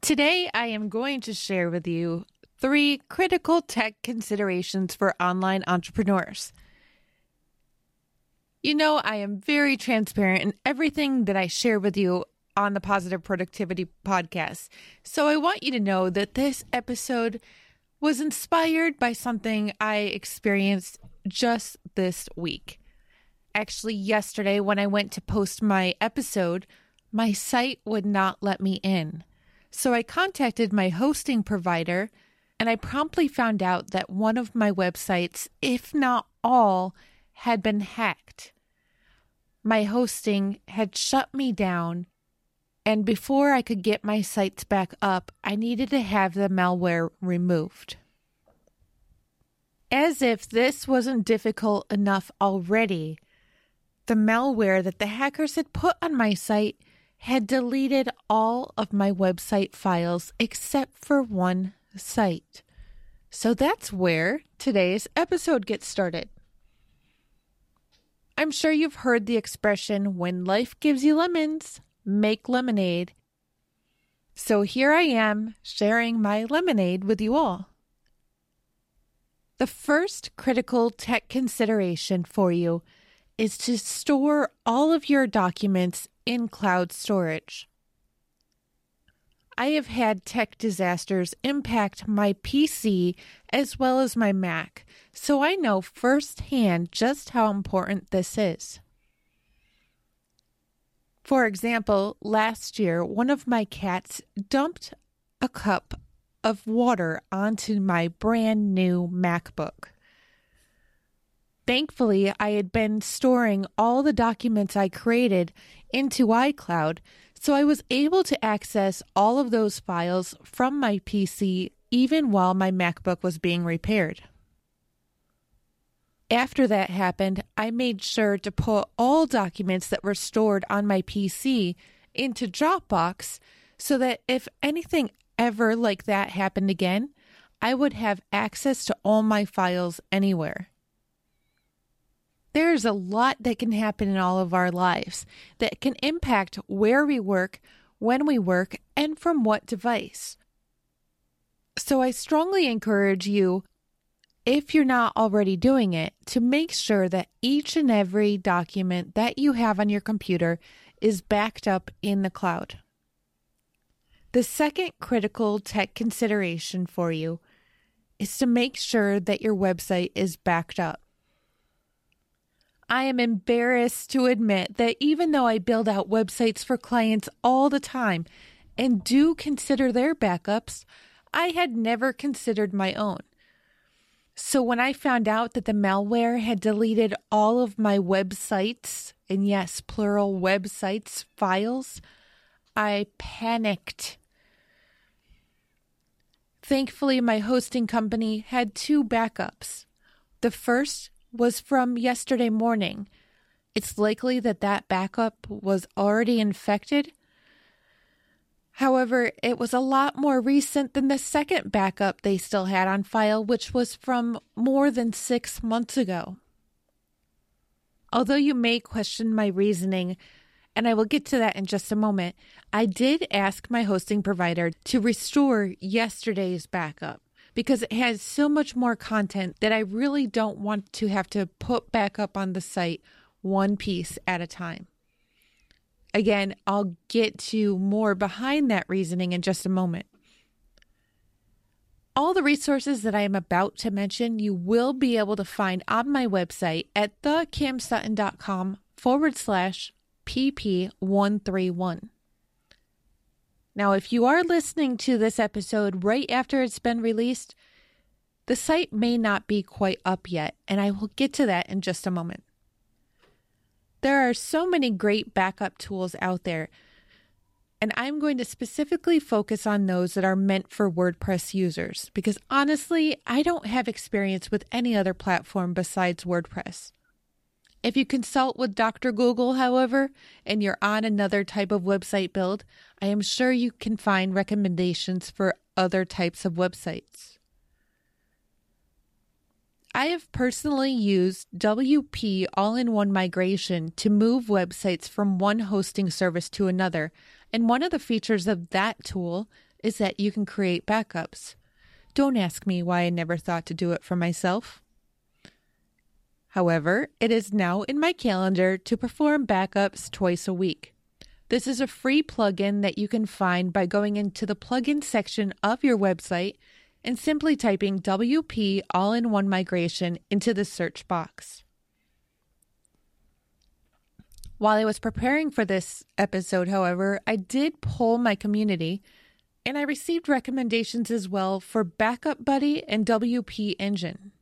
Today, I am going to share with you three critical tech considerations for online entrepreneurs. You know, I am very transparent in everything that I share with you on the Positive Productivity Podcast. So I want you to know that this episode was inspired by something I experienced just this week. Actually, yesterday, when I went to post my episode, my site would not let me in. So I contacted my hosting provider and I promptly found out that one of my websites, if not all, had been hacked. My hosting had shut me down, and before I could get my sites back up, I needed to have the malware removed. As if this wasn't difficult enough already, the malware that the hackers had put on my site had deleted all of my website files except for one site. So that's where today's episode gets started. I'm sure you've heard the expression when life gives you lemons, make lemonade. So here I am sharing my lemonade with you all. The first critical tech consideration for you is to store all of your documents in cloud storage. I have had tech disasters impact my PC as well as my Mac, so I know firsthand just how important this is. For example, last year, one of my cats dumped a cup of water onto my brand new MacBook. Thankfully, I had been storing all the documents I created into iCloud, so I was able to access all of those files from my PC even while my MacBook was being repaired. After that happened, I made sure to put all documents that were stored on my PC into Dropbox so that if anything ever like that happened again, I would have access to all my files anywhere. There's a lot that can happen in all of our lives that can impact where we work, when we work, and from what device. So I strongly encourage you, if you're not already doing it, to make sure that each and every document that you have on your computer is backed up in the cloud. The second critical tech consideration for you is to make sure that your website is backed up. I am embarrassed to admit that even though I build out websites for clients all the time and do consider their backups, I had never considered my own. So when I found out that the malware had deleted all of my websites, and yes, plural websites files, I panicked. Thankfully, my hosting company had two backups. The first was from yesterday morning. It's likely that that backup was already infected. However, it was a lot more recent than the second backup they still had on file, which was from more than six months ago. Although you may question my reasoning, and I will get to that in just a moment, I did ask my hosting provider to restore yesterday's backup because it has so much more content that I really don't want to have to put back up on the site one piece at a time. Again, I'll get to more behind that reasoning in just a moment. All the resources that I am about to mention, you will be able to find on my website at thekimsutton.com forward slash PP131. Now, if you are listening to this episode right after it's been released, the site may not be quite up yet, and I will get to that in just a moment. There are so many great backup tools out there, and I'm going to specifically focus on those that are meant for WordPress users because honestly, I don't have experience with any other platform besides WordPress. If you consult with Dr. Google, however, and you're on another type of website build, I am sure you can find recommendations for other types of websites. I have personally used WP all in one migration to move websites from one hosting service to another. And one of the features of that tool is that you can create backups. Don't ask me why I never thought to do it for myself. However, it is now in my calendar to perform backups twice a week. This is a free plugin that you can find by going into the plugin section of your website and simply typing WP all in one migration into the search box. While I was preparing for this episode, however, I did poll my community and I received recommendations as well for Backup Buddy and WP Engine.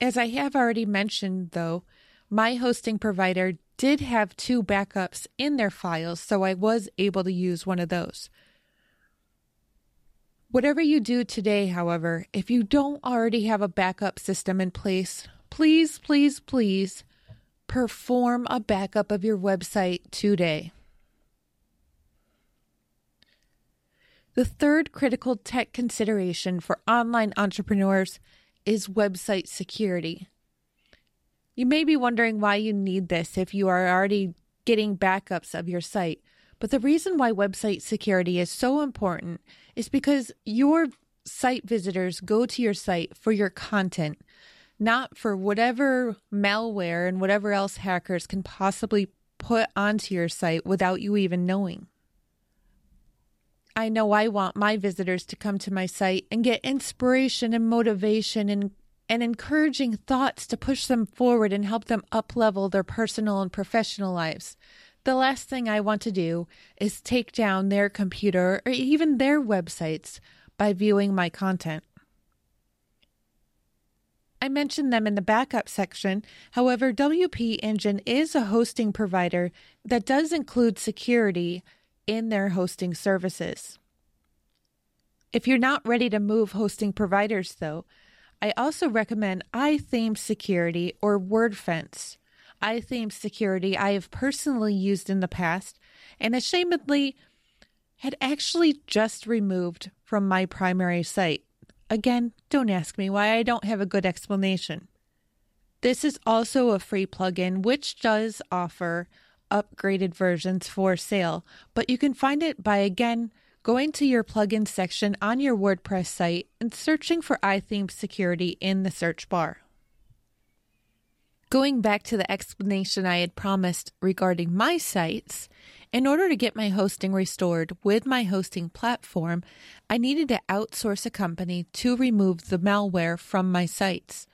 As I have already mentioned, though, my hosting provider did have two backups in their files, so I was able to use one of those. Whatever you do today, however, if you don't already have a backup system in place, please, please, please perform a backup of your website today. The third critical tech consideration for online entrepreneurs is website security. You may be wondering why you need this if you are already getting backups of your site. But the reason why website security is so important is because your site visitors go to your site for your content, not for whatever malware and whatever else hackers can possibly put onto your site without you even knowing. I know I want my visitors to come to my site and get inspiration and motivation and, and encouraging thoughts to push them forward and help them up level their personal and professional lives. The last thing I want to do is take down their computer or even their websites by viewing my content. I mentioned them in the backup section. However, WP Engine is a hosting provider that does include security in their hosting services. If you're not ready to move hosting providers, though, I also recommend iTheme Security or WordFence iTheme security I have personally used in the past and ashamedly had actually just removed from my primary site. Again, don't ask me why I don't have a good explanation. This is also a free plugin which does offer upgraded versions for sale, but you can find it by again going to your plugin section on your WordPress site and searching for iTheme security in the search bar. Going back to the explanation I had promised regarding my sites, in order to get my hosting restored with my hosting platform, I needed to outsource a company to remove the malware from my sites.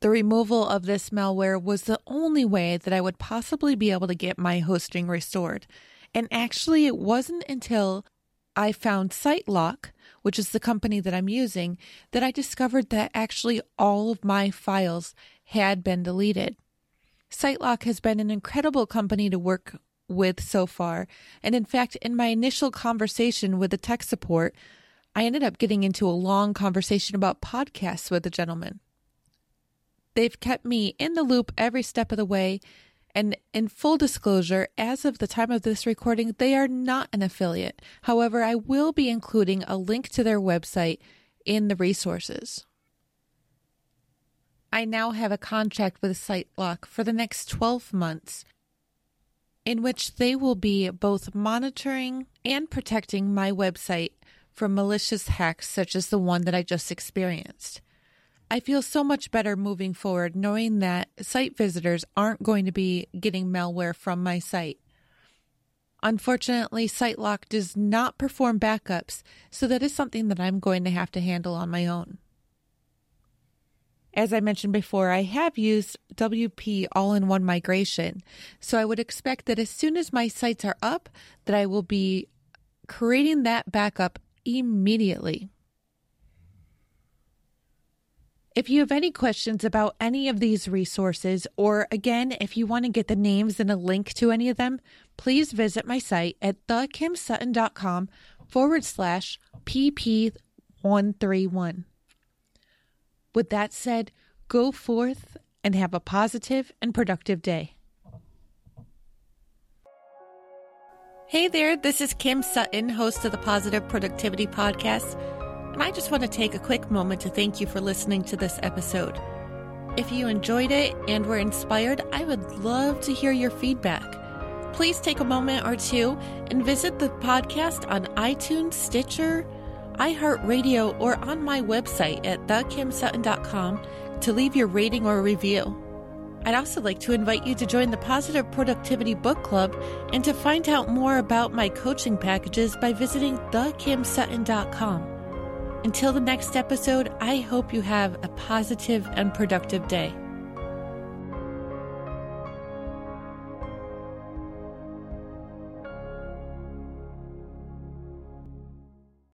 The removal of this malware was the only way that I would possibly be able to get my hosting restored. And actually, it wasn't until I found SiteLock, which is the company that I'm using, that I discovered that actually all of my files had been deleted. SiteLock has been an incredible company to work with so far, and in fact, in my initial conversation with the tech support, I ended up getting into a long conversation about podcasts with the gentleman. They've kept me in the loop every step of the way, and in full disclosure, as of the time of this recording, they are not an affiliate. However, I will be including a link to their website in the resources. I now have a contract with SiteLock for the next 12 months in which they will be both monitoring and protecting my website from malicious hacks such as the one that I just experienced. I feel so much better moving forward knowing that site visitors aren't going to be getting malware from my site. Unfortunately, SiteLock does not perform backups, so that is something that I'm going to have to handle on my own. As I mentioned before, I have used WP all-in-one migration. So I would expect that as soon as my sites are up, that I will be creating that backup immediately. If you have any questions about any of these resources, or again, if you want to get the names and a link to any of them, please visit my site at thekimsutton.com forward slash PP131. With that said, go forth and have a positive and productive day. Hey there, this is Kim Sutton, host of the Positive Productivity Podcast, and I just want to take a quick moment to thank you for listening to this episode. If you enjoyed it and were inspired, I would love to hear your feedback. Please take a moment or two and visit the podcast on iTunes, Stitcher, iHeartRadio, or on my website at thekimsutton.com to leave your rating or review. I'd also like to invite you to join the Positive Productivity Book Club and to find out more about my coaching packages by visiting thekimsutton.com. Until the next episode, I hope you have a positive and productive day.